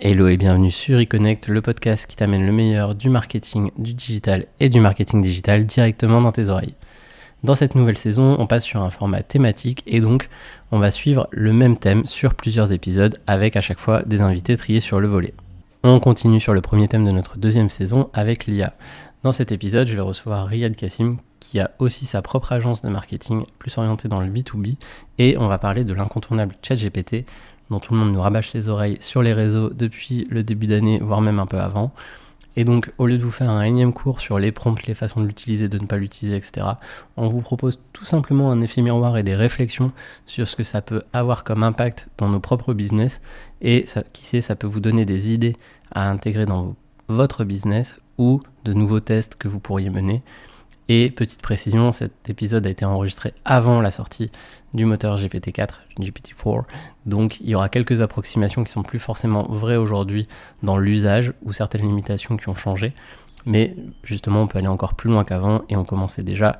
Hello et bienvenue sur eConnect, le podcast qui t'amène le meilleur du marketing, du digital et du marketing digital directement dans tes oreilles. Dans cette nouvelle saison, on passe sur un format thématique et donc on va suivre le même thème sur plusieurs épisodes avec à chaque fois des invités triés sur le volet. On continue sur le premier thème de notre deuxième saison avec l'IA. Dans cet épisode, je vais recevoir Riyad Kassim qui a aussi sa propre agence de marketing plus orientée dans le B2B et on va parler de l'incontournable ChatGPT, dont tout le monde nous rabâche les oreilles sur les réseaux depuis le début d'année, voire même un peu avant. Et donc, au lieu de vous faire un énième cours sur les prompts, les façons de l'utiliser, de ne pas l'utiliser, etc., on vous propose tout simplement un effet miroir et des réflexions sur ce que ça peut avoir comme impact dans nos propres business. Et qui sait, ça peut vous donner des idées à intégrer dans votre business ou de nouveaux tests que vous pourriez mener. Et petite précision, cet épisode a été enregistré avant la sortie du moteur GPT-4, GPT-4. Donc il y aura quelques approximations qui sont plus forcément vraies aujourd'hui dans l'usage ou certaines limitations qui ont changé. Mais justement, on peut aller encore plus loin qu'avant et on commençait déjà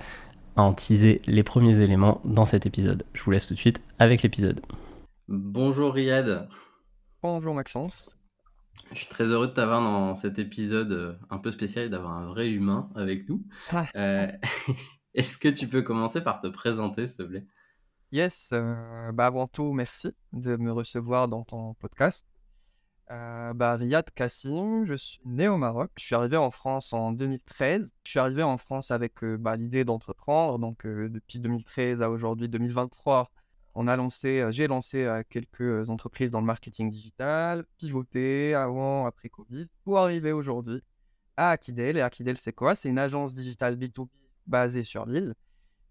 à en teaser les premiers éléments dans cet épisode. Je vous laisse tout de suite avec l'épisode. Bonjour Riyad. Bonjour Maxence. Je suis très heureux de t'avoir dans cet épisode euh, un peu spécial et d'avoir un vrai humain avec nous. Euh, est-ce que tu peux commencer par te présenter, s'il te plaît? Yes, euh, bah avant tout, merci de me recevoir dans ton podcast. bah, Riyad Kassim, je suis né au Maroc. Je suis arrivé en France en 2013. Je suis arrivé en France avec bah, l'idée d'entreprendre. Donc, depuis 2013 à aujourd'hui 2023, on a lancé, euh, j'ai lancé euh, quelques entreprises dans le marketing digital, pivoté avant, après Covid, pour arriver aujourd'hui à Akidel. Et Akidel, c'est quoi? C'est une agence digitale B2B basée sur l'île.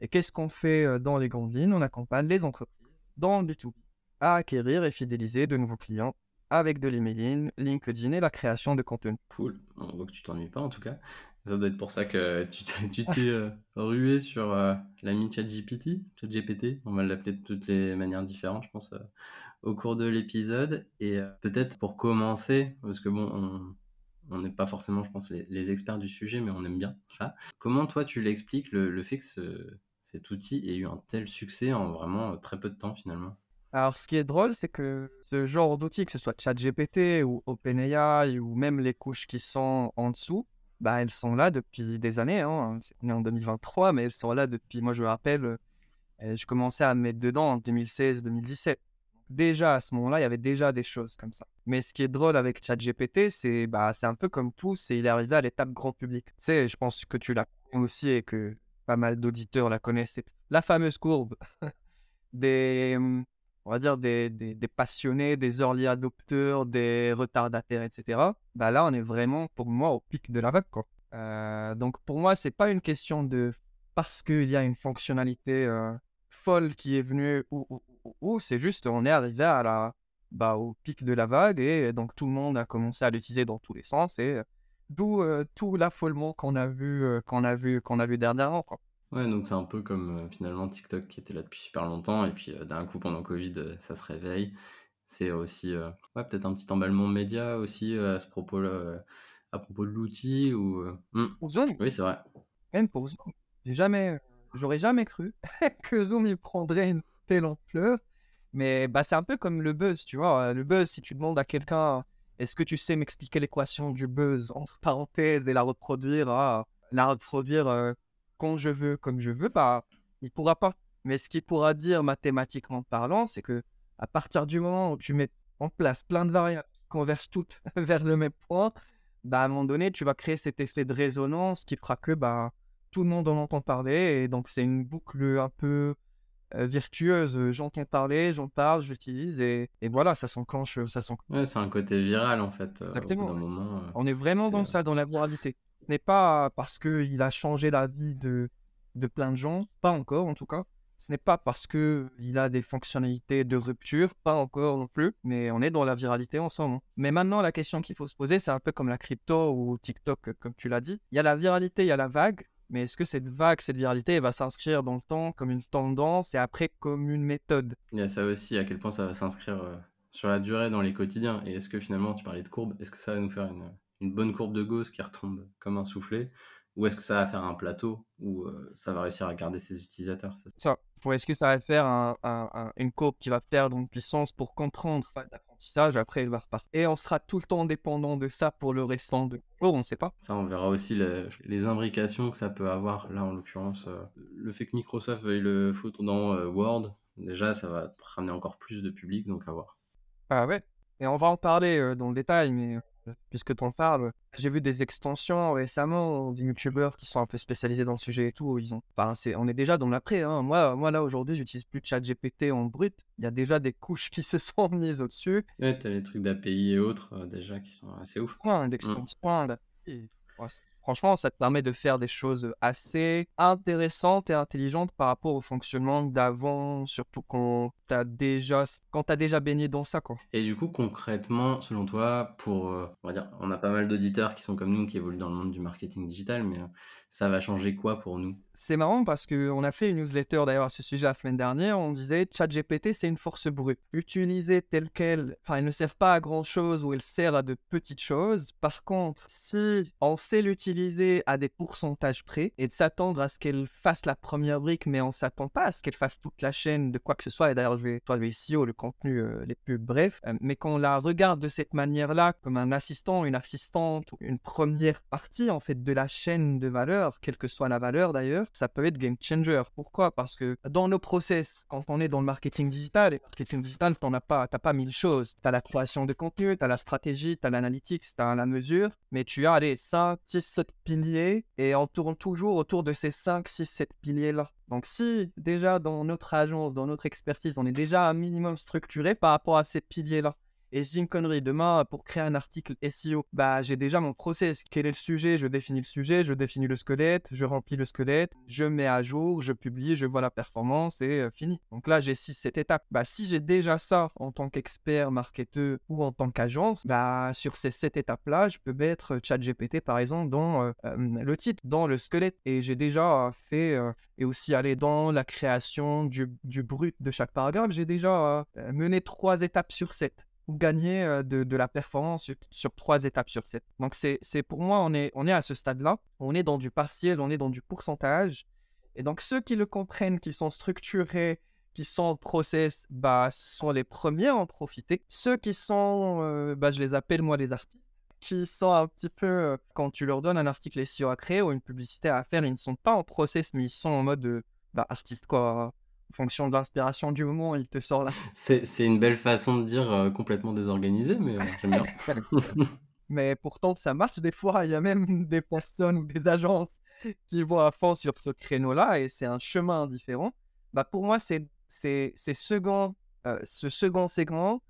Et qu'est-ce qu'on fait euh, dans les grandes lignes? On accompagne les entreprises dans le B2B à acquérir et fidéliser de nouveaux clients avec de l'emailing, LinkedIn et la création de contenu. Cool, on voit que tu t'ennuies pas en tout cas. Ça doit être pour ça que tu t'es euh, rué sur euh, l'ami ChatGPT, ChatGPT, on va l'appeler de toutes les manières différentes, je pense, euh, au cours de l'épisode. Et peut-être pour commencer, parce que bon, on n'est pas forcément, je pense, les, experts du sujet, mais on aime bien ça. Comment toi tu l'expliques le, fait que cet outil ait eu un tel succès en vraiment très peu de temps finalement? Alors, ce qui est drôle, c'est que ce genre d'outils, que ce soit ChatGPT ou OpenAI ou même les couches qui sont en dessous, bah, elles sont là depuis des années. Hein. On est en 2023, mais elles sont là depuis, moi je me rappelle, euh, je commençais à me mettre dedans en 2016-2017. Déjà à ce moment-là, il y avait déjà des choses comme ça. Mais ce qui est drôle avec ChatGPT, c'est bah, c'est un peu comme tout, c'est il est arrivé à l'étape grand public. Tu sais, je pense que tu l'as aussi et que pas mal d'auditeurs la connaissent. La fameuse courbe des, hum, on va dire, des, passionnés, des early adopteurs, des retardataires, etc. Bah là, on est vraiment, pour moi, au pic de la vague. Euh, donc, pour moi, c'est pas une question de parce qu'il y a une fonctionnalité euh, folle qui est venue ou, ou, c'est juste, on est arrivé à la, bah, au pic de la vague et donc tout le monde a commencé à l'utiliser dans tous les sens et d'où euh, tout l'affolement qu'on a vu, qu'on a vu, qu'on a vu dernièrement. Quoi. Ouais, donc c'est un peu comme euh, finalement TikTok qui était là depuis super longtemps et puis euh, d'un coup pendant Covid euh, ça se réveille. C'est aussi ouais, peut-être un petit emballement média aussi à ce propos-là, à propos de l'outil ou. Hmm. Zoom Oui, c'est vrai. Même pour Zoom. J'ai jamais, j'aurais jamais cru que Zoom il prendrait une telle ampleur. Mais bah, c'est un peu comme le buzz, tu vois. Le buzz, si tu demandes à quelqu'un, est-ce que tu sais m'expliquer l'équation du buzz entre parenthèses et la reproduire, ah, la reproduire quand je veux, comme je veux, bah, il pourra pas. Mais ce qu'il pourra dire mathématiquement parlant, c'est que à partir du moment où tu mets en place plein de variables qui convergent toutes vers le même point, bah, à un moment donné, tu vas créer cet effet de résonance qui fera que bah, tout le monde en entend parler. Et donc, c'est une boucle un peu euh, virtueuse. J'entends parler, j'en parle, j'utilise et, et voilà, ça s'enclenche. Ça Ouais, c'est un côté viral en fait. Euh, Exactement. Moment, euh, On est vraiment dans ça, dans la viralité ce n'est pas parce qu'il a changé la vie de, de plein de gens, pas encore en tout cas. Ce n'est pas parce qu'il a des fonctionnalités de rupture, pas encore non plus, mais on est dans la viralité ensemble. Mais maintenant, la question qu'il faut se poser, c'est un peu comme la crypto ou TikTok, comme tu l'as dit. Il y a la viralité, il y a la vague, mais est-ce que cette vague, cette viralité, va s'inscrire dans le temps comme une tendance et après comme une méthode? Il y a ça aussi, à quel point ça va s'inscrire euh, sur la durée dans les quotidiens. Et est-ce que finalement, tu parlais de courbe, est-ce que ça va nous faire une, une bonne courbe de Gauss qui retombe comme un soufflet ou est-ce que ça va faire un plateau où euh, ça va réussir à garder ses utilisateurs ça, Ou est-ce que ça va faire une courbe qui va perdre en puissance pour comprendre phase apprentissage, après il va repartir. Et on sera tout le temps dépendant de ça pour le restant de cours, on ne sait pas. Ça, on verra aussi les imbrications que ça peut avoir. Là, en l'occurrence, euh, le fait que Microsoft veuille le foutre dans euh, Word, déjà, ça va ramener encore plus de public, donc à voir. Ah ouais, et on va en parler dans le détail, mais puisque tu en parles, j'ai vu des extensions récemment des youtubeurs qui sont un peu spécialisés dans le sujet et tout. Ils ont... enfin, c'est... On est déjà dans l'après. Hein. Moi, moi, là, aujourd'hui, j'utilise plus de chat GPT en brut. Il y a déjà des couches qui se sont mises au-dessus. Ouais, t'as les trucs d'API et autres euh, déjà qui sont assez ouf. Point d'extension, mmh. d'API. Franchement, ça te permet de faire des choses assez intéressantes et intelligentes par rapport au fonctionnement d'avant, surtout quand t'as déjà, quand as déjà baigné dans ça, quoi. Et du coup, concrètement, selon toi, pour, euh, on va dire, on a pas mal d'auditeurs qui sont comme nous, qui évoluent dans le monde du marketing digital, mais euh, ça va changer quoi pour nous? C'est marrant parce qu'on a fait une newsletter d'ailleurs à ce sujet la semaine dernière. On disait ChatGPT, c'est une force brute. Utilisée telle qu'elle, enfin, elle ne sert pas à grand chose ou elle sert à de petites choses. Par contre, si on sait l'utiliser à des pourcentages près et de s'attendre à ce qu'elle fasse la première brique, mais on s'attend pas à ce qu'elle fasse toute la chaîne de quoi que ce soit. Et d'ailleurs, je vais toi le SEO, le contenu euh, les plus brefs, euh, mais quand on la regarde de cette manière-là, comme un assistant, une assistante, une première partie en fait de la chaîne de valeur, quelle que soit la valeur d'ailleurs, ça peut être game changer. Pourquoi? Parce que dans nos process, quand on est dans le marketing digital, et marketing digital, t'en as pas, pas mille choses. T'as la création de contenu, t'as la stratégie, t'as l'analytics, t'as la mesure, mais tu as allez 5, 6, 7 piliers et on tourne toujours autour de ces 5, 6, 7 piliers-là. Donc si déjà dans notre agence, dans notre expertise, on est déjà un minimum structuré par rapport à ces piliers-là, et je une connerie, demain, pour créer un article SEO, bah, j'ai déjà mon process. Quel est le sujet? Je définis le sujet, je définis le squelette, je remplis le squelette, je mets à jour, je publie, je vois la performance et euh, fini. Donc là, j'ai 6-7 étapes. Bah, si j'ai déjà ça en tant qu'expert, marketeur ou en tant qu'agence, bah, sur ces 7 étapes-là, je peux mettre ChatGPT, par exemple, dans euh, euh, le titre, dans le squelette. Et j'ai déjà fait, et aussi aller dans la création du, du brut de chaque paragraphe, j'ai déjà mené 3 étapes sur 7 gagner de, la performance sur, trois étapes sur sept. Donc c'est pour moi, on est, à ce stade-là, on est dans du partiel, on est dans du pourcentage. Et donc ceux qui le comprennent, qui sont structurés, qui sont en process, bah, sont les premiers à en profiter. Ceux qui sont, bah, je les appelle moi les artistes, qui sont un petit peu, quand tu leur donnes un article SEO à créer ou une publicité à faire, ils ne sont pas en process, mais ils sont en mode bah, artiste quoi fonction de l'inspiration du moment, il te sort là. C'est une belle façon de dire euh, complètement désorganisé, mais euh, j'aime bien. mais pourtant, ça marche des fois. Il y a même des personnes ou des agences qui vont à fond sur ce créneau-là et c'est un chemin différent. Bah, pour moi, c'est second, euh, ce second segment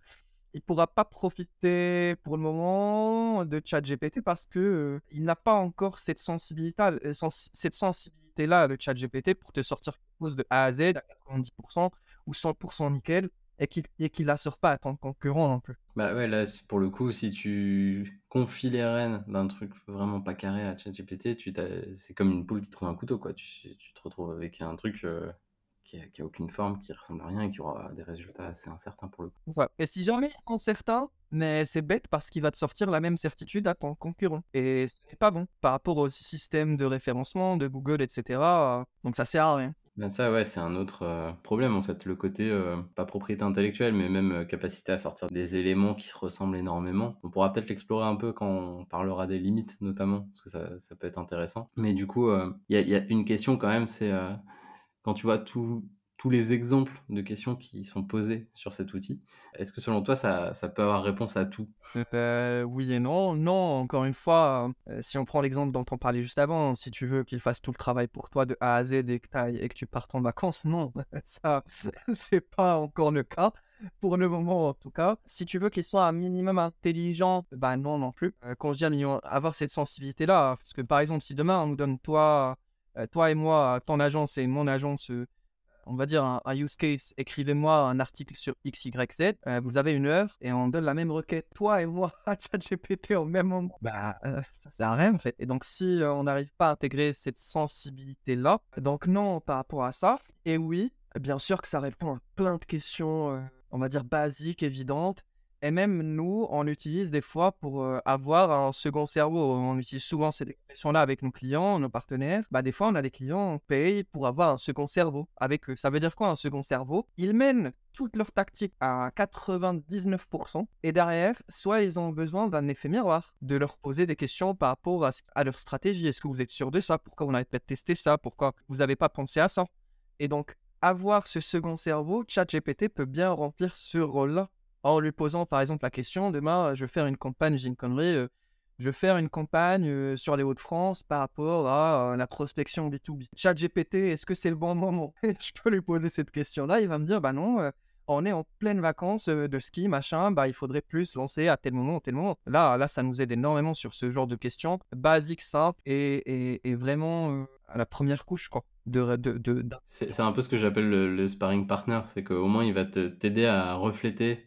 il pourra pas profiter pour le moment de ChatGPT parce que il n'a pas encore cette sensibilité, cette sensibilité là, le ChatGPT, pour te sortir quelque chose de A à Z à 90% ou 100% nickel et qu'il ne la sort pas à ton concurrent non plus. Bah ouais, là, pour le coup, si tu confies les rênes d'un truc vraiment pas carré à ChatGPT, c'est comme une poule qui trouve un couteau, quoi. Tu, te retrouves avec un truc qui a, aucune forme, qui ressemble à rien et qui aura des résultats assez incertains pour le coup. Et si jamais ils sont certains, mais c'est bête parce qu'il va te sortir la même certitude à ton concurrent. Et c'est pas bon par rapport au système de référencement de Google, etc. Donc ça sert à rien. Ben ça, ouais, c'est un autre euh, problème en fait. Le côté, euh, pas propriété intellectuelle, mais même euh, capacité à sortir des éléments qui se ressemblent énormément. On pourra peut-être l'explorer un peu quand on parlera des limites, notamment, parce que ça, ça peut être intéressant. Mais du coup, il y, y, a une question quand même, c'est quand tu vois tous les exemples de questions qui sont posées sur cet outil, est-ce que selon toi, ça, peut avoir réponse à tout? Euh, Oui et non. Non, encore une fois, euh, si on prend l'exemple dont on parlait juste avant, si tu veux qu'il fasse tout le travail pour toi de A à Z et que, tu partes en vacances, non, ça, c'est pas encore le cas. Pour le moment, en tout cas. Si tu veux qu'il soit un minimum intelligent, bah non, non plus. Quand je dis avoir cette sensibilité-là, parce que par exemple, si demain on nous donne toi toi et moi, ton agence et mon agence, euh, on va dire un, use case, écrivez-moi un article sur XYZ, euh, vous avez une heure et on donne la même requête, toi et moi, à ChatGPT au même moment. Bah, ça sert à rien en fait. Et donc, si on n'arrive pas à intégrer cette sensibilité-là, donc non par rapport à ça, et oui, bien sûr que ça répond à plein de questions, on va dire basiques, évidentes, et même nous, on l'utilise des fois pour avoir un second cerveau. On utilise souvent cette expression-là avec nos clients, nos partenaires. Bah, des fois, on a des clients, on paye pour avoir un second cerveau avec eux. Ça veut dire quoi un second cerveau? Ils mènent toute leur tactique à 99%. Et derrière, soit ils ont besoin d'un effet miroir, de leur poser des questions par rapport à, leur stratégie. Est-ce que vous êtes sûr de ça? Pourquoi vous n'avez pas testé ça? Pourquoi vous n'avez pas pensé à ça? Et donc, avoir ce second cerveau, ChatGPT peut bien remplir ce rôle-là en lui posant par exemple la question demain, je vais faire une campagne, j'ai une connerie, euh, je vais faire une campagne euh, sur les Hauts-de-France par rapport à euh, la prospection B2B. ChatGPT, est-ce que c'est le bon moment? Je peux lui poser cette question-là, il va me dire bah non, on est en pleine vacances de ski, machin, bah il faudrait plus lancer à tel moment, à tel moment. Là, là, ça nous aide énormément sur ce genre de questions, basiques, simples et, vraiment à la première couche, quoi. De, C'est un peu ce que j'appelle le, sparring partner, c'est qu'au moins il va t'aider à refléter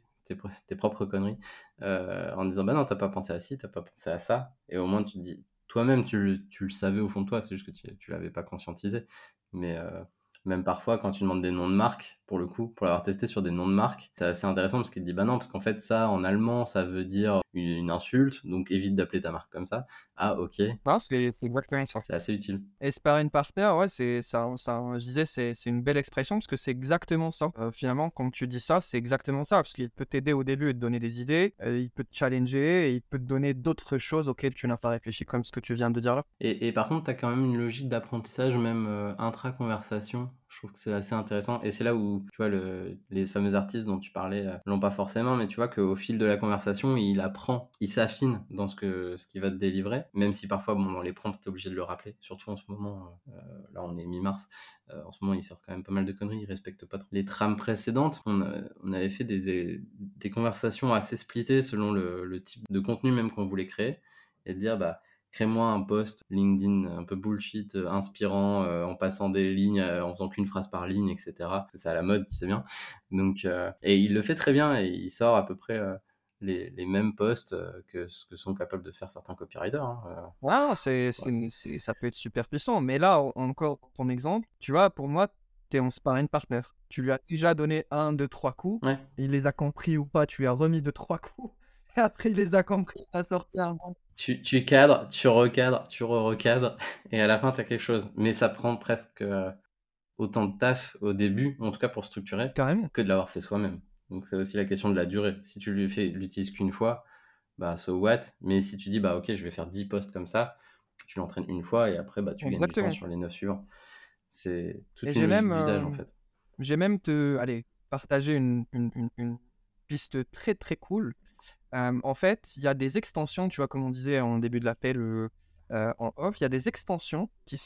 tes, propres conneries euh, en disant bah non, t'as pas pensé à ci, t'as pas pensé à ça, et au moins tu te dis toi-même, tu, tu, le savais au fond de toi, c'est juste que tu, tu l'avais pas conscientisé, mais euh, même parfois, quand tu demandes des noms de marques, pour le coup, pour l'avoir testé sur des noms de marques, c'est assez intéressant parce qu'il te dit bah non, parce qu'en fait, ça en allemand, ça veut dire une, insulte, donc évite d'appeler ta marque comme ça. Ah, ok. Non, c'est exactement ça. C'est assez utile. Et sparring partner, ouais, c'est ça, ça, je disais, c'est une belle expression parce que c'est exactement ça. Euh, finalement, quand tu dis ça, c'est exactement ça parce qu'il peut t'aider au début et te donner des idées, euh, il peut te challenger et il peut te donner d'autres choses auxquelles tu n'as pas réfléchi, comme ce que tu viens de dire là. Et, et par contre, tu as quand même une logique d'apprentissage, même euh, intra-conversation je trouve que c'est assez intéressant. Et c'est là où, tu vois, le, les fameux artistes dont tu parlais euh, l'ont pas forcément, mais tu vois qu'au fil de la conversation, il apprend, il s'affine dans ce que ce qu'il va te délivrer, même si parfois, bon, dans les prompts, tu es obligé de le rappeler. Surtout en ce moment, euh, là, on est mi-mars. Euh, en ce moment, il sort quand même pas mal de conneries, il respecte pas trop les trames précédentes. On, on avait fait des, des conversations assez splittées selon le, le type de contenu même qu'on voulait créer et de dire, bah, crée-moi un post LinkedIn un peu bullshit, euh, inspirant, euh, en passant des lignes, euh, en faisant qu'une phrase par ligne, etc. C'est à la mode, tu sais bien. Donc, et il le fait très bien et il sort à peu près les, les, mêmes posts que ce que sont capables de faire certains copywriters. Hein, ouais, c'est, ça peut être super puissant. Mais là, encore ton exemple, tu vois, pour moi, tu es en sparring partner. Tu lui as déjà donné un, deux, trois coups. Il les a compris ou pas, tu lui as remis deux, trois coups. Et après, il les a compris à sortir tu, tu cadres, tu recadres, tu re-recadres, et à la fin, tu as quelque chose. Mais ça prend presque euh, autant de taf au début, en tout cas pour structurer, que de l'avoir fait soi-même. Donc c'est aussi la question de la durée. Si tu lui fais, l'utilises qu'une fois, bah so what? Mais si tu dis, bah ok, je vais faire 10 postes comme ça, tu l'entraînes une fois et après, bah tu gagnes du temps sur les 9 suivants. C'est tout une même, d'usage en euh, fait. J'ai même te, allez, partager une, une, une, une piste très très cool en fait, il y a des extensions, tu vois, comme on disait en début de l'appel euh, euh, en off, il y a des extensions qui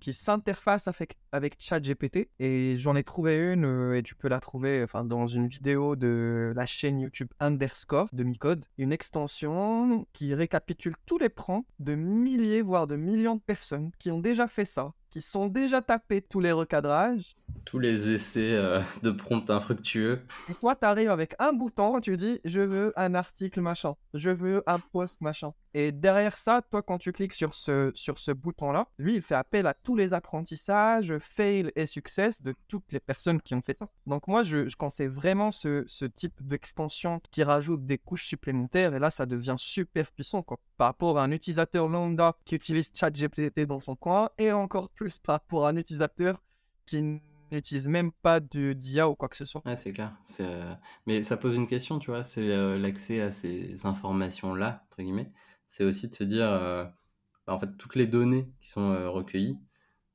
qui s'interfacent avec, avec ChatGPT et j'en ai trouvé une euh, et tu peux la trouver enfin dans une vidéo de la chaîne YouTube Underscore de Micode, une extension qui récapitule tous les prompts de milliers voire de millions de personnes qui ont déjà fait ça qui sont déjà tapés tous les recadrages. Tous les essais euh, de prompt infructueux. Et toi, tu arrives avec un bouton, tu dis je veux un article machin, je veux un post machin. Et derrière ça, toi, quand tu cliques sur ce, sur ce bouton-là, lui, il fait appel à tous les apprentissages, fail et success de toutes les personnes qui ont fait ça. Donc moi, je, je conseille vraiment ce, ce type d'extension qui rajoute des couches supplémentaires et là, ça devient super puissant quoi. Par rapport à un utilisateur lambda qui utilise ChatGPT dans son coin et encore plus plus par rapport à un utilisateur qui n'utilise même pas de d'IA ou quoi que ce soit. Ouais, c'est clair. Euh, mais ça pose une question, tu vois, c'est euh, l'accès à ces informations-là, entre guillemets. C'est aussi de se dire, euh, bah, en fait, toutes les données qui sont recueillies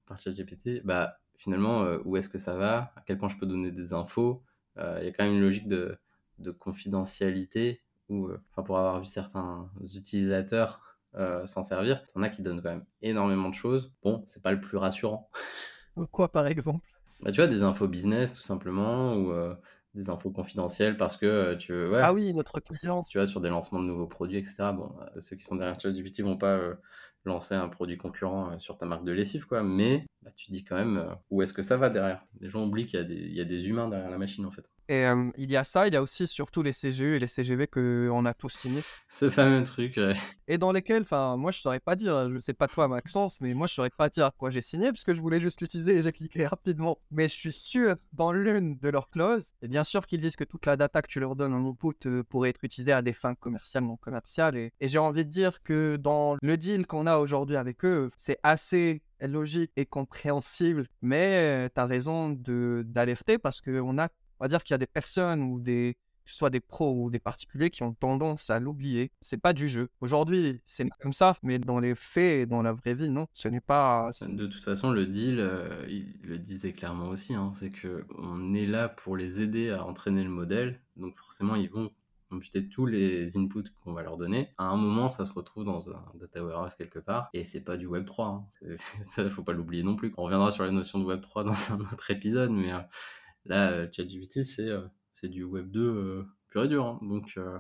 par ChatGPT, bah, finalement, où est-ce que ça va? À quel point je peux donner des infos? Il y a quand même une logique de, de confidentialité où, enfin, pour avoir vu certains utilisateurs euh, s'en servir. Il y en a qui donnent quand même énormément de choses. Bon, c'est pas le plus rassurant. Quoi par exemple? Bah, Tu vois, des infos business tout simplement, ou euh, des infos confidentielles parce que euh, tu veux. Ouais, ah oui, notre client. Tu vois, sur des lancements de nouveaux produits, etc. Bon, ceux qui sont derrière ChatGPT vont pas lancer un produit concurrent sur ta marque de lessive, quoi. Mais bah, tu dis quand même où est-ce que ça va derrière? Les gens oublient qu'il y, y, a des humains derrière la machine, en fait. Et il y a ça, il y a aussi surtout les CGU et les CGV qu'on a tous signés. Ce fameux truc, Et dans lesquels, enfin, moi je saurais pas dire, je sais pas toi Maxence, mais moi je saurais pas dire quoi j'ai signé parce que je voulais juste l'utiliser et j'ai cliqué rapidement. Mais je suis sûr, dans l'une de leurs clauses, et bien sûr qu'ils disent que toute la data que tu leur donnes en input pourrait être utilisée à des fins commerciales, non commerciales. Et, et j'ai envie de dire que dans le deal qu'on a aujourd'hui avec eux, c'est assez logique et compréhensible, mais tu as raison d'alerter parce qu'on a on va dire qu'il y a des personnes ou des, que ce soit des pros ou des particuliers qui ont tendance à l'oublier. C'est pas du jeu. Aujourd'hui, c'est comme ça, mais dans les faits et dans la vraie vie, non, ce n'est pas. De toute façon, le deal, euh, il le disait clairement aussi, hein, c'est que on est là pour les aider à entraîner le modèle, donc forcément, ils vont computer tous les inputs qu'on va leur donner. À un moment, ça se retrouve dans un data warehouse quelque part, et c'est pas du Web 3. Hein. Ça, faut pas l'oublier non plus. On reviendra sur la notion de Web 3 dans un autre épisode, mais euh, là, euh, ChatGPT, c'est c'est du Web 2 euh, pur et dur. Hein. Donc, euh,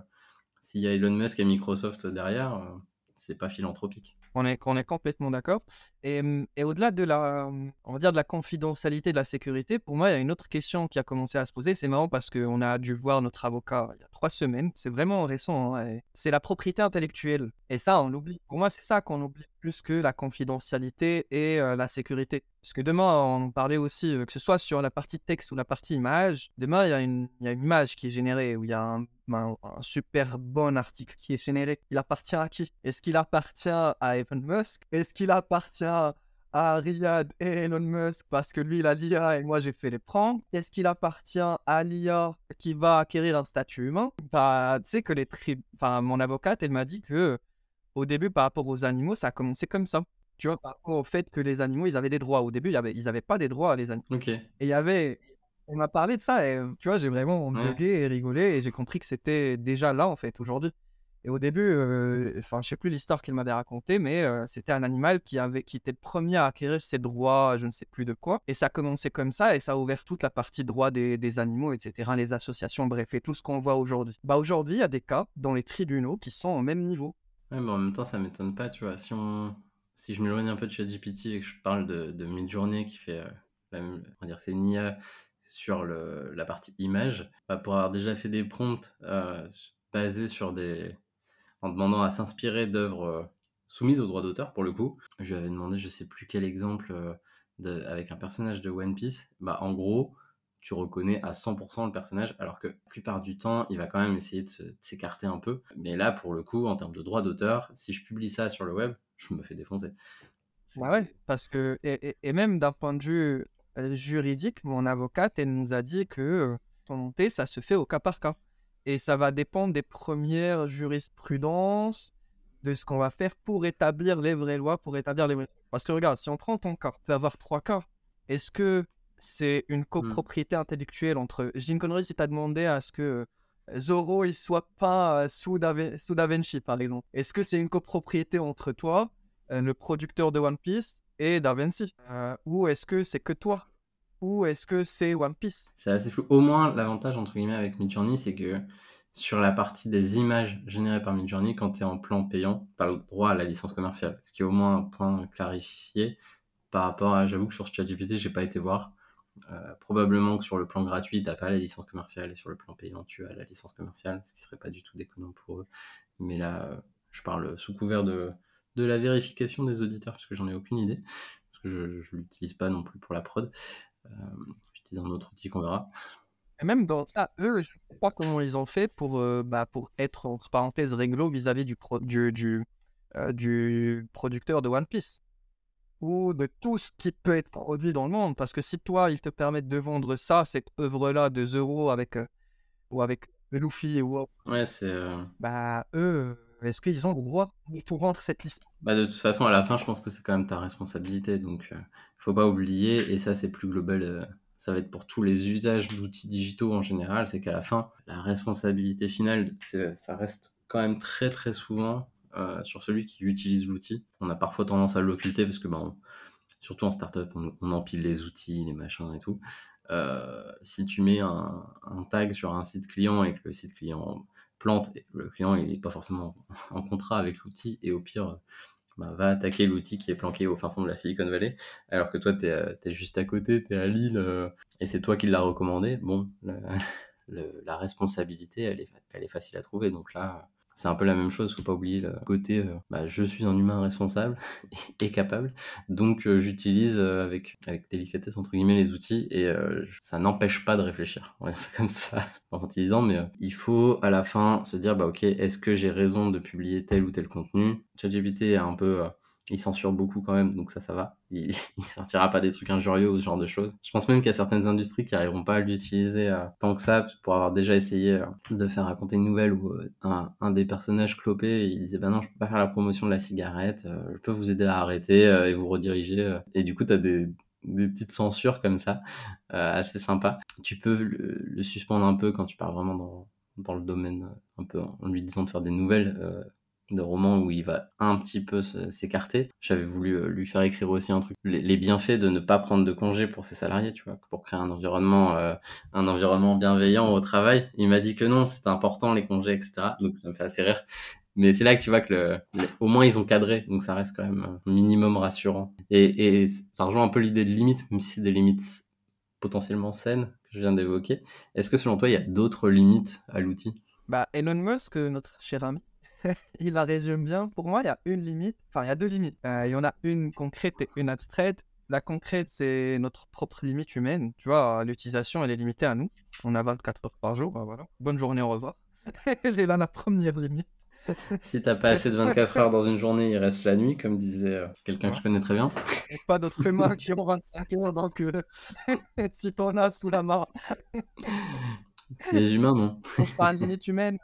s'il y a Elon Musk et Microsoft derrière, euh, c'est pas philanthropique. On est, on est complètement d'accord. Et, et au-delà de la, on va dire de la confidentialité, de la sécurité, pour moi, il y a une autre question qui a commencé à se poser. C'est marrant parce qu'on a dû voir notre avocat il y a trois semaines. C'est vraiment récent. Hein, c'est la propriété intellectuelle. Et ça, on oublie. Pour moi, c'est ça qu'on oublie plus que la confidentialité et la sécurité. Parce que demain, on parlait aussi, que ce soit sur la partie texte ou la partie image, demain, il y, a une, y a une image qui est générée, où il y a un, un, super bon article qui est généré. Il appartient à qui? Est-ce qu'il appartient à Elon Musk? Est-ce qu'il appartient à Riyad et Elon Musk parce que lui, il a l'IA et moi, j'ai fait les prendre Est-ce qu'il appartient à l'IA qui va acquérir un statut humain? Bah, Tu sais que les tri... enfin, mon avocate, elle m'a dit que au début, par rapport aux animaux, ça a commencé comme ça. Tu vois, par rapport au fait que les animaux, ils avaient des droits. Au début, ils n'avaient pas des droits, les animaux. Et il y avait. On m'a parlé de ça et tu vois, j'ai vraiment bugué et rigolé et j'ai compris que c'était déjà là, en fait, aujourd'hui. Et au début, euh, enfin, je sais plus l'histoire qu'il m'avait racontée, mais euh, c'était un animal qui, avait, qui était le premier à acquérir ses droits, je ne sais plus de quoi. Et ça a commencé comme ça, et ça a ouvert toute la partie droit des, des animaux, etc., les associations, bref, et tout ce qu'on voit aujourd'hui. Bah aujourd'hui, il y a des cas dans les tribunaux qui sont au même niveau. Ouais, mais en même temps, ça m'étonne pas, tu vois. Si, on... si je m'éloigne un peu de ChatGPT et que je parle de, de Midjourney qui fait euh, on va dire, c'est une IA sur le, la partie image, bah, pour avoir déjà fait des prompts euh, basés sur des. en demandant à s'inspirer d'œuvres euh, soumises aux droits d'auteur, pour le coup, je lui avais demandé, je sais plus quel exemple, de, avec un personnage de One Piece, bah, en gros tu reconnais à 100% le personnage, alors que la plupart du temps, il va quand même essayer de s'écarter un peu. Mais là, pour le coup, en termes de droit d'auteur, si je publie ça sur le web, je me fais défoncer. Bah ouais, parce que, et, même d'un point de vue euh, juridique, mon avocate, elle nous a dit que euh, montée, ça se fait au cas par cas. Et ça va dépendre des premières jurisprudences, de ce qu'on va faire pour établir les vraies lois, pour établir les vrais... Parce que regarde, si on prend ton cas, tu peux avoir trois cas. Est-ce que c'est une mmh. copropriété intellectuelle entre. J'ai une connerie si tu as demandé à ce que Zoro il soit pas sous, da... sous Da Vinci, par exemple. Est-ce que c'est une copropriété entre toi, le producteur de One Piece, et Da Vinci? Euh, Ou est-ce que c'est que toi? Ou est-ce que c'est One Piece? C'est assez flou. Au moins, l'avantage, entre guillemets, avec Midjourney, c'est que sur la partie des images générées par Midjourney, quand tu es en plan payant, tu as le droit à la licence commerciale. Ce qui est au moins un point clarifié par rapport à. J'avoue que sur ChatGPT, j'ai pas été voir. Euh, probablement que sur le plan gratuit, tu n'as pas la licence commerciale et sur le plan payant, tu as la licence commerciale, ce qui serait pas du tout déconnant pour eux. Mais là, euh, je parle sous couvert de, de la vérification des auditeurs parce que j'en ai aucune idée, parce que je ne l'utilise pas non plus pour la prod. Euh, J'utilise un autre outil qu'on verra. Et même dans ça, eux, je ne sais pas comment ils ont fait pour, bah, pour être, entre parenthèses, réglo vis-à-vis du, du, du producteur de One Piece ou de tout ce qui peut être produit dans le monde. Parce que si toi, ils te permettent de vendre ça, cette œuvre-là, de euros avec, euh, ou avec Luffy ou autre, Ouais, c'est. euh, bah eux, est-ce qu'ils ont le droit de tout vendre cette liste Bah, de toute façon, à la fin, je pense que c'est quand même ta responsabilité. Donc, euh, faut pas oublier, et ça, c'est plus global, euh, ça va être pour tous les usages d'outils digitaux en général, c'est qu'à la fin, la responsabilité finale, ça reste quand même très très souvent euh, sur celui qui utilise l'outil. On a parfois tendance à l'occulter parce que, on- surtout en startup, on, empile les outils, les machins et tout. Euh, si tu mets un, tag sur un site client et que le site client plante, le client il n'est pas forcément en contrat avec l'outil et au pire bah, va attaquer l'outil qui est planqué au fin fond de la Silicon Valley, alors que toi tu es, juste à côté, tu es à Lille euh, et c'est toi qui l'as recommandé, bon, la responsabilité elle est, elle est facile à trouver. Donc là, c'est un peu la même chose, faut pas oublier le côté euh, bah, je suis un humain responsable et capable, donc euh, j'utilise euh, avec, avec délicatesse entre guillemets les outils et ça n'empêche pas de réfléchir. Ouais, c'est comme ça en utilisant, mais il faut à la fin se dire bah ok, est-ce que j'ai raison de publier tel ou tel contenu? ChatGPT a un peu il censure beaucoup quand même, donc ça, ça va. Il, il sortira pas des trucs injurieux ou ce genre de choses. Je pense même qu'il y a certaines industries qui arriveront pas à l'utiliser euh, tant que ça, pour avoir déjà essayé euh, de faire raconter une nouvelle où euh, un, un, des personnages clopés, il disait bah non, je peux pas faire la promotion de la cigarette, je peux vous aider à arrêter et vous rediriger. Et du coup, tu as des, des petites censures comme ça, assez sympa. Tu peux le, le, suspendre un peu quand tu pars vraiment dans, dans le domaine, un peu en lui disant de faire des nouvelles de romans où il va un petit peu s'écarter. J'avais voulu euh, lui faire écrire aussi un truc, les, bienfaits de ne pas prendre de congé pour ses salariés, tu vois, pour créer un environnement, euh, un environnement bienveillant au travail. Il m'a dit que non, c'est important les congés, etc. Donc ça me fait assez rire. Mais c'est là que tu vois que le, au moins ils ont cadré, donc ça reste quand même un minimum rassurant. Et, et ça rejoint un peu l'idée de limites, même si c'est des limites potentiellement saines que je viens d'évoquer. Est-ce que selon toi il y a d'autres limites à l'outil? Bah Elon Musk, notre cher ami, il la résume bien. Pour moi, il y a une limite, enfin, il y a deux limites. Euh, il y en a une concrète et une abstraite. La concrète, c'est notre propre limite humaine. Tu vois, l'utilisation, elle est limitée à nous. On a 24 heures par jour. Bah, voilà. Bonne journée, au revoir. elle est là la première limite. si t'as pas assez de 24 heures dans une journée, il reste la nuit, comme disait euh, quelqu'un que je connais très bien. pas d'autres humains qui ont 25 heures, donc euh, si t'en as sous la main. Les humains, non. Je parle de limite humaine.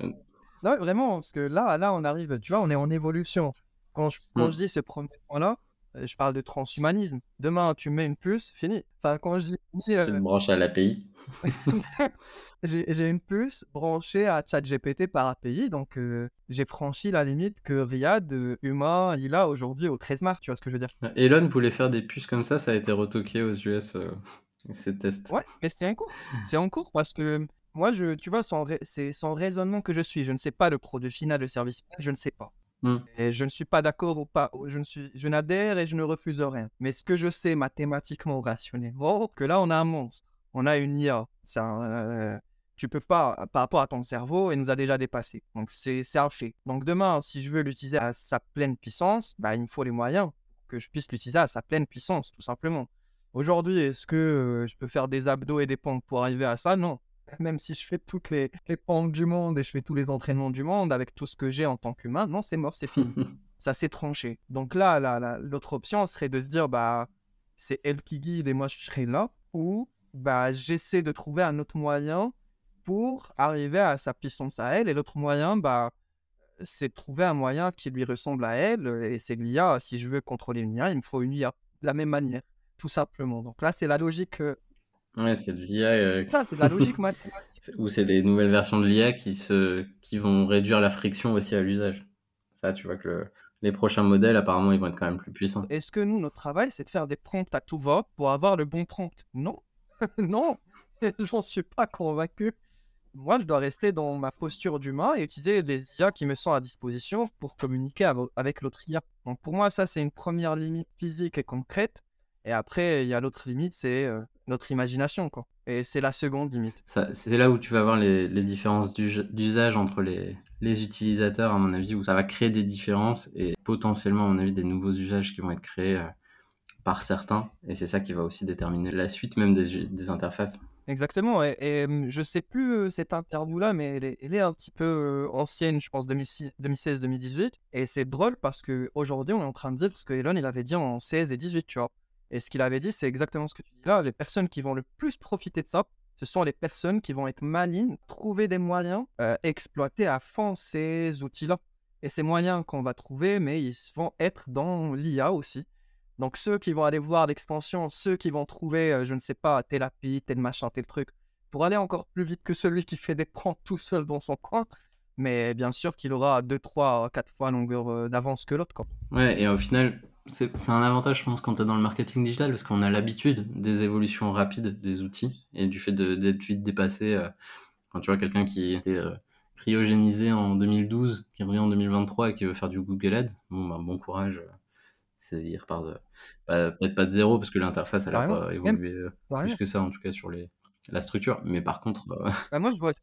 Non, vraiment, parce que là, là, on arrive, tu vois, on est en évolution. Quand je, quand mm. je dis ce premier point-là, euh, je parle de transhumanisme. Demain, tu mets une puce, fini. Enfin, quand je dis. Euh... une branche à l'API. j'ai une puce branchée à ChatGPT par API, donc euh, j'ai franchi la limite que Riyad, euh, humain, il a aujourd'hui au 13 mars, tu vois ce que je veux dire. Elon voulait faire des puces comme ça, ça a été retoqué aux US, ces tests. Ouais, mais c'est en cours. C'est en cours parce que moi, je, tu vois, c'est son raisonnement que je suis. Je ne sais pas le produit final, le service je ne sais pas. Mmh. Et je ne suis pas d'accord ou pas. Je ne suis, je n'adhère et je ne refuse rien. Mais ce que je sais mathématiquement, rationnellement, que là, on a un monstre. On a une IA. Ça, euh, tu peux pas, par rapport à ton cerveau, il nous a déjà dépassé. Donc, c'est un fait. Donc, demain, si je veux l'utiliser à sa pleine puissance, bah, il me faut les moyens pour que je puisse l'utiliser à sa pleine puissance, tout simplement. Aujourd'hui, est-ce que euh, je peux faire des abdos et des pompes pour arriver à ça? Non. Même si je fais toutes les, les pompes du monde et je fais tous les entraînements du monde avec tout ce que j'ai en tant qu'humain, non, c'est mort, c'est fini. ça s'est tranché. Donc là, l'autre option serait de se dire, bah, c'est elle qui guide et moi je serai là, ou bah, j'essaie de trouver un autre moyen pour arriver à sa puissance à elle, et l'autre moyen, bah, c'est de trouver un moyen qui lui ressemble à elle, et c'est l'IA. Si je veux contrôler une IA, il me faut une IA de la même manière, tout simplement. Donc là, c'est la logique euh, Ouais, c'est de l'IA. Euh, ça, c'est de la logique mathématique. Ou c'est des nouvelles versions de l'IA qui, se... qui vont réduire la friction aussi à l'usage. Ça, tu vois que les prochains modèles, apparemment, ils vont être quand même plus puissants. Est-ce que nous, notre travail, c'est de faire des prompts à tout va pour avoir le bon prompt? Non. non. J'en suis pas convaincu. Moi, je dois rester dans ma posture d'humain et utiliser les IA qui me sont à disposition pour communiquer avec l'autre IA. Donc pour moi, ça, c'est une première limite physique et concrète. Et après, il y a l'autre limite, c'est euh, notre imagination, quoi. Et c'est la seconde limite. C'est là où tu vas voir les, les différences d'usage entre les, les, utilisateurs, à mon avis, où ça va créer des différences et potentiellement, à mon avis, des nouveaux usages qui vont être créés euh, par certains. Et c'est ça qui va aussi déterminer la suite même des, des interfaces. Exactement, et, et je sais plus euh, cette interview-là, mais elle est, elle est, un petit peu ancienne, je pense 2016-2018, et c'est drôle parce qu'aujourd'hui on est en train de dire ce que Elon il avait dit en 16 et 18, tu vois. Et ce qu'il avait dit, c'est exactement ce que tu dis là. Les personnes qui vont le plus profiter de ça, ce sont les personnes qui vont être malignes, trouver des moyens, euh, exploiter à fond ces outils-là. Et ces moyens qu'on va trouver, mais ils vont être dans l'IA aussi. Donc ceux qui vont aller voir l'extension, ceux qui vont trouver, euh, je ne sais pas, tel API, tel machin, tel truc, pour aller encore plus vite que celui qui fait des prompts tout seul dans son coin. Mais bien sûr qu'il aura 2, 3, 4 fois longueur euh, d'avance que l'autre. Ouais, et au final, c'est un avantage, je pense, quand tu es dans le marketing digital, parce qu'on a l'habitude des évolutions rapides des outils et du fait d'être vite dépassé. Euh, quand tu vois quelqu'un qui était euh, cryogénisé en 2012, qui revient en 2023 et qui veut faire du Google Ads, bon, bah, bon courage. C'est, il repart de, peut-être pas de zéro, parce que l'interface, elle a pas évolué euh, plus que ça, en tout cas, sur les, la structure. Mais par contre. Bah, moi, je vois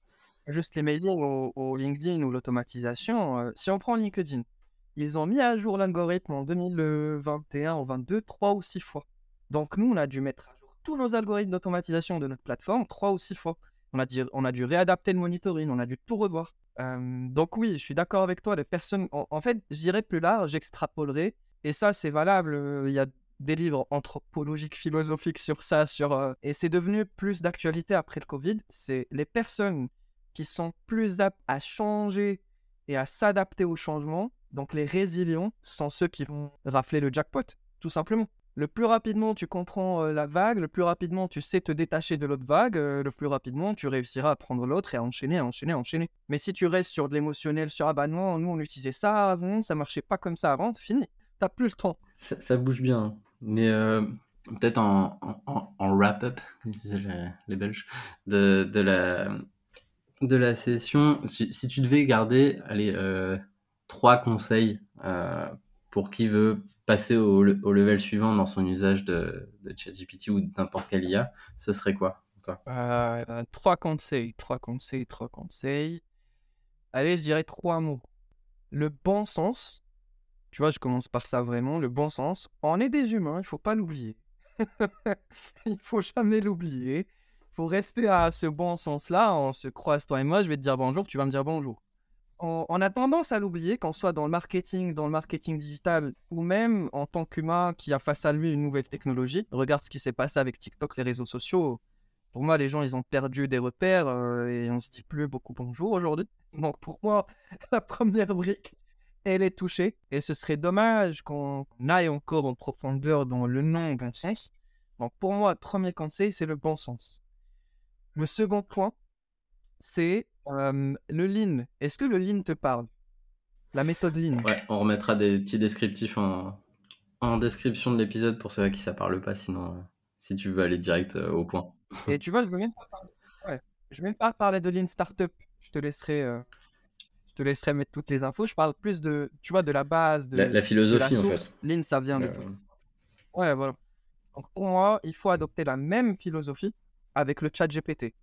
juste les mailings au, au LinkedIn ou l'automatisation. si on prend LinkedIn, ils ont mis à jour l'algorithme en 2021 ou 2022 trois ou six fois. Donc nous, on a dû mettre à jour tous nos algorithmes d'automatisation de notre plateforme trois ou six fois. On a dû, on a dû réadapter le monitoring, on a dû tout revoir. donc oui, je suis d'accord avec toi, les personnes... En, fait, je dirais plus large, j'extrapolerai Et ça, c'est valable. euh, Il y a des livres anthropologiques, philosophiques sur ça, sur euh, et c'est devenu plus d'actualité après le Covid. C'est les personnes qui sont plus aptes à changer et à s'adapter au changement. Donc les résilients sont ceux qui vont rafler le jackpot, tout simplement. Le plus rapidement tu comprends euh, la vague, le plus rapidement tu sais te détacher de l'autre vague, euh, le plus rapidement tu réussiras à prendre l'autre et à enchaîner, enchaîner, enchaîner. Mais si tu restes sur de l'émotionnel, sur ah bah non, nous on utilisait ça avant, ça marchait pas comme ça avant, fini. T'as plus le temps. Ça, bouge bien. Mais euh, peut-être en, wrap-up, comme disaient les, Belges, de, de, la, de la session, si, si tu devais garder allez, euh, trois conseils euh, pour qui veut passer au, le- au level suivant dans son usage de, ChatGPT ou n'importe quelle IA, ce serait quoi euh, trois conseils, trois conseils, trois conseils. Allez, je dirais trois mots. Le bon sens. Tu vois, je commence par ça vraiment. Le bon sens. On est des humains, il faut pas l'oublier. il faut jamais l'oublier. Il faut rester à ce bon sens-là. On se croise, toi et moi, je vais te dire bonjour, tu vas me dire bonjour. On, a tendance à l'oublier, qu'on soit dans le marketing, dans le marketing digital, ou même en tant qu'humain qui a face à lui une nouvelle technologie. Regarde ce qui s'est passé avec TikTok, les réseaux sociaux. Pour moi, les gens, ils ont perdu des repères euh, et on se dit plus beaucoup bonjour aujourd'hui. Donc pour moi, la première brique, elle est touchée. Et ce serait dommage qu'on aille encore en profondeur dans le non-bon sens. Donc pour moi, le premier conseil, c'est le bon sens. Le second point, c'est euh, le lean. Est-ce que le lean te parle? La méthode lean. Ouais, on remettra des petits descriptifs en, en description de l'épisode pour ceux à qui ça parle pas, sinon, euh, si tu veux aller direct euh, au point. Et tu vois, je veux même pas parler, ouais, je veux même pas parler de lean startup. Je te laisserai, euh, je te laisserai mettre toutes les infos. Je parle plus de, tu vois, de la base, de, La, la de la philosophie, en fait. Lean, ça vient de tout. Ouais, voilà. Donc pour moi, il faut adopter la même philosophie avec le chat GPT.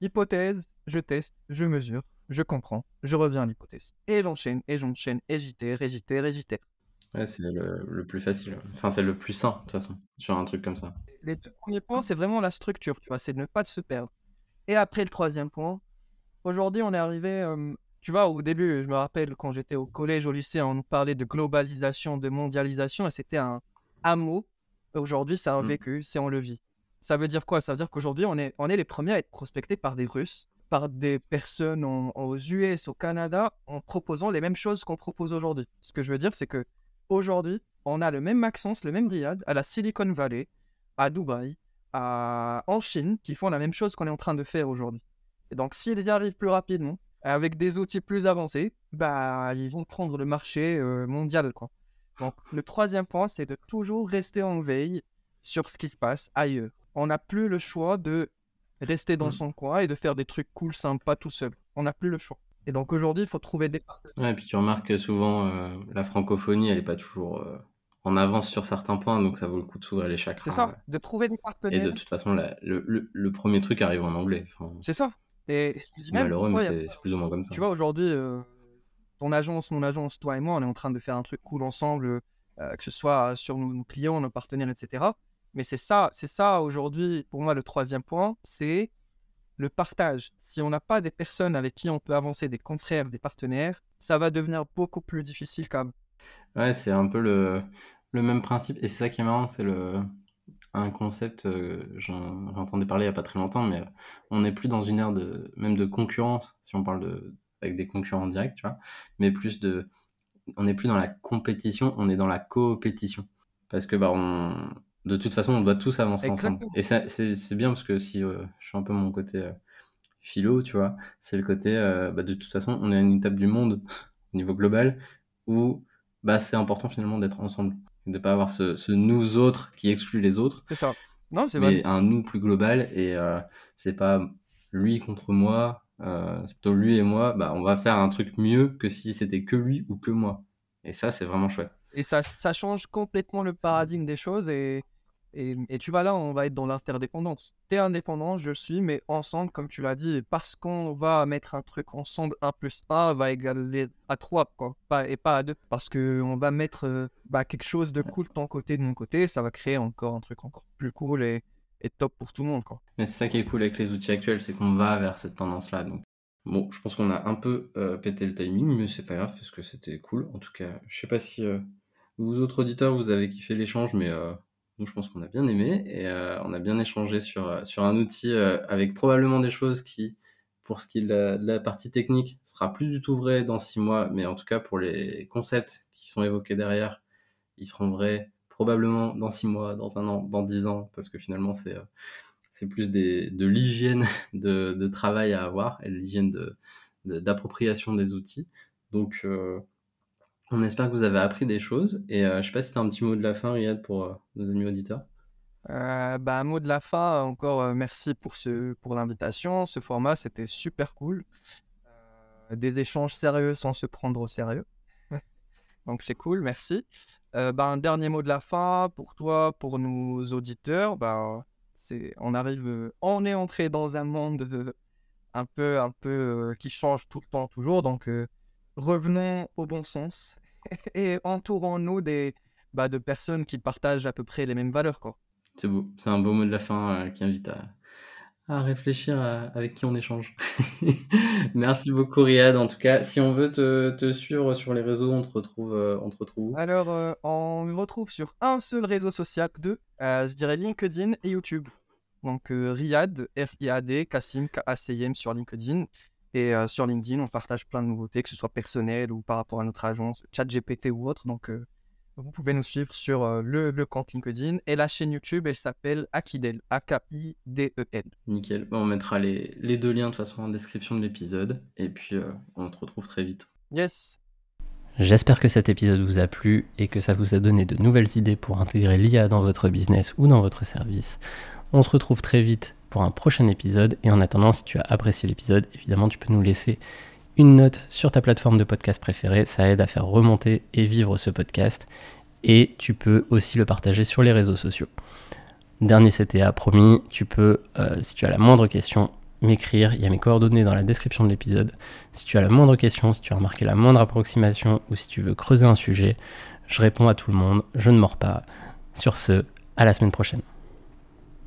Hypothèse, je teste, je mesure, je comprends, je reviens à l'hypothèse. Et j'enchaîne, et j'enchaîne, et j'itère, et j'itère, et j'itère. Ouais, c'est le, le plus facile. Enfin, c'est le plus sain, de toute façon, sur un truc comme ça. Les deux premiers points, c'est vraiment la structure, tu vois, c'est de ne pas se perdre. Et après, le troisième point, aujourd'hui, on est arrivé, euh, tu vois, au début, je me rappelle quand j'étais au collège, au lycée, on nous parlait de globalisation, de mondialisation, et c'était un, un mot. Aujourd'hui, c'est un Mm. vécu, c'est on le vit. Ça veut dire quoi? Ça veut dire qu'aujourd'hui, on est, on est les premiers à être prospectés par des Russes, par des personnes aux US, au Canada, en proposant les mêmes choses qu'on propose aujourd'hui. Ce que je veux dire, c'est que aujourd'hui, on a le même Maxence, le même Riyad, à la Silicon Valley, à Dubaï, à... en Chine, qui font la même chose qu'on est en train de faire aujourd'hui. Et donc, s'ils y arrivent plus rapidement, avec des outils plus avancés, bah, ils vont prendre le marché euh, mondial, quoi. Donc, le troisième point, c'est de toujours rester en veille sur ce qui se passe ailleurs. On n'a plus le choix de rester dans Mm. son coin et de faire des trucs cool, sympas tout seul. On n'a plus le choix. Et donc aujourd'hui, il faut trouver des partenaires. Ouais, et puis tu remarques que souvent, euh, la francophonie, elle est pas toujours euh, en avance sur certains points, donc ça vaut le coup de s'ouvrir les chakras. C'est ça, ouais. de trouver des Et de partenaires. toute façon, la- le, le- le premier truc arrive en anglais. Enfin, C'est ça. Et c'est malheureux, mais a c'est plus ou moins comme ça. Tu vois, aujourd'hui, euh, ton agence, mon agence, toi et moi, on est en train de faire un truc cool ensemble, que ce soit sur nos, nos clients, nos partenaires, etc. Mais c'est ça, c'est ça aujourd'hui, pour moi, le troisième point, c'est le partage. Si on n'a pas des personnes avec qui on peut avancer, des confrères, des partenaires, ça va devenir beaucoup plus difficile quand même. Ouais, c'est un peu le, même principe. Et c'est ça qui est marrant, c'est le, un concept, euh, j'en j'entendais parler il y a pas très longtemps, mais euh, on n'est plus dans une ère de, même de concurrence, si on parle de, avec des concurrents directs, tu vois, mais plus de, on n'est plus dans la compétition, on est dans la coopétition. Parce que, bah, on, de toute façon, on doit tous avancer ensemble. Et c'est c'est bien parce que si euh, je suis un peu mon côté euh, philo, tu vois, c'est le côté, euh, bah, de toute façon, on est à une étape du monde au niveau global où bah, c'est important finalement d'être ensemble. De pas avoir ce, ce nous autres qui exclut les autres, C'est ça. Non, c'est valide. un nous plus global et c'est pas lui contre moi, c'est plutôt lui et moi, bah, on va faire un truc mieux que si c'était que lui ou que moi. Et ça, c'est vraiment chouette. Et ça, ça change complètement le paradigme des choses. Et, et, tu vois, là, on va être dans l'interdépendance. T'es indépendant, je suis, mais ensemble, comme tu l'as dit, parce qu'on va mettre un truc ensemble, 1 plus 1 va égaler à 3, quoi. Pas, et pas à 2. Parce qu'on va mettre euh, bah, quelque chose de cool de ton côté, de mon côté. Ça va créer encore un truc encore plus cool et, et top pour tout le monde, quoi. Mais c'est ça qui est cool avec les outils actuels, c'est qu'on va vers cette tendance-là. Donc, bon, je pense qu'on a un peu euh, pété le timing, mais c'est pas grave parce que c'était cool. En tout cas, je sais pas si euh, vous autres auditeurs, vous avez kiffé l'échange, mais nous, je pense qu'on a bien aimé et on a bien échangé sur, sur un outil avec probablement des choses qui, pour ce qui est de la, partie technique, sera plus du tout vrai dans six mois, mais en tout cas pour les concepts qui sont évoqués derrière, ils seront vrais probablement dans six mois, dans un an, dans dix ans, parce que finalement c'est c'est plus des, de l'hygiène de, de, travail à avoir et de l'hygiène d'appropriation de, des outils. Donc euh, on espère que vous avez appris des choses et euh, je sais pas si tu as un petit mot de la fin Riyad pour euh, nos amis auditeurs. Euh, bah, un mot de la fin, encore euh, merci pour, ce, pour l'invitation. Ce format, c'était super cool. Des échanges sérieux sans se prendre au sérieux. Donc c'est cool, merci. bah, un dernier mot de la fin pour toi, pour nos auditeurs. Bah, c'est, on arrive, on est entré dans un monde un peu, un peu qui change tout le temps, toujours. Donc revenons au bon sens et entourons-nous des, bah, de personnes qui partagent à peu près les mêmes valeurs. Quoi. C'est beau, c'est un beau mot de la fin euh, qui invite à, à réfléchir avec qui on échange. Merci beaucoup Riyad. En tout cas, si on veut te, te suivre sur les réseaux, on te retrouve, euh, on te retrouve Alors, euh, on me retrouve sur un seul réseau social, deux, je dirais LinkedIn et YouTube. Donc Riyad, R-I-A-D, Kassim, K-A-C-I-M sur LinkedIn. Et sur LinkedIn, on partage plein de nouveautés, que ce soit personnel ou par rapport à notre agence, chat GPT ou autre. Donc vous pouvez nous suivre sur euh, le, le, compte LinkedIn et la chaîne YouTube, elle s'appelle Akidel, A-K-I-D-E-L. Nickel. on mettra les, les, deux liens de toute façon en description de l'épisode et puis euh, on te retrouve très vite. Yes. J'espère que cet épisode vous a plu et que ça vous a donné de nouvelles idées pour intégrer l'IA dans votre business ou dans votre service. On se retrouve très vite un prochain épisode et en attendant, si tu as apprécié l'épisode, évidemment, tu peux nous laisser une note sur ta plateforme de podcast préférée. Ça aide à faire remonter et vivre ce podcast. Et tu peux aussi le partager sur les réseaux sociaux. Dernier CTA promis, tu peux, euh, si tu as la moindre question, m'écrire. Il y a mes coordonnées dans la description de l'épisode. Si tu as la moindre question, si tu as remarqué la moindre approximation ou si tu veux creuser un sujet, je réponds à tout le monde. Je ne mords pas. Sur ce, à la semaine prochaine.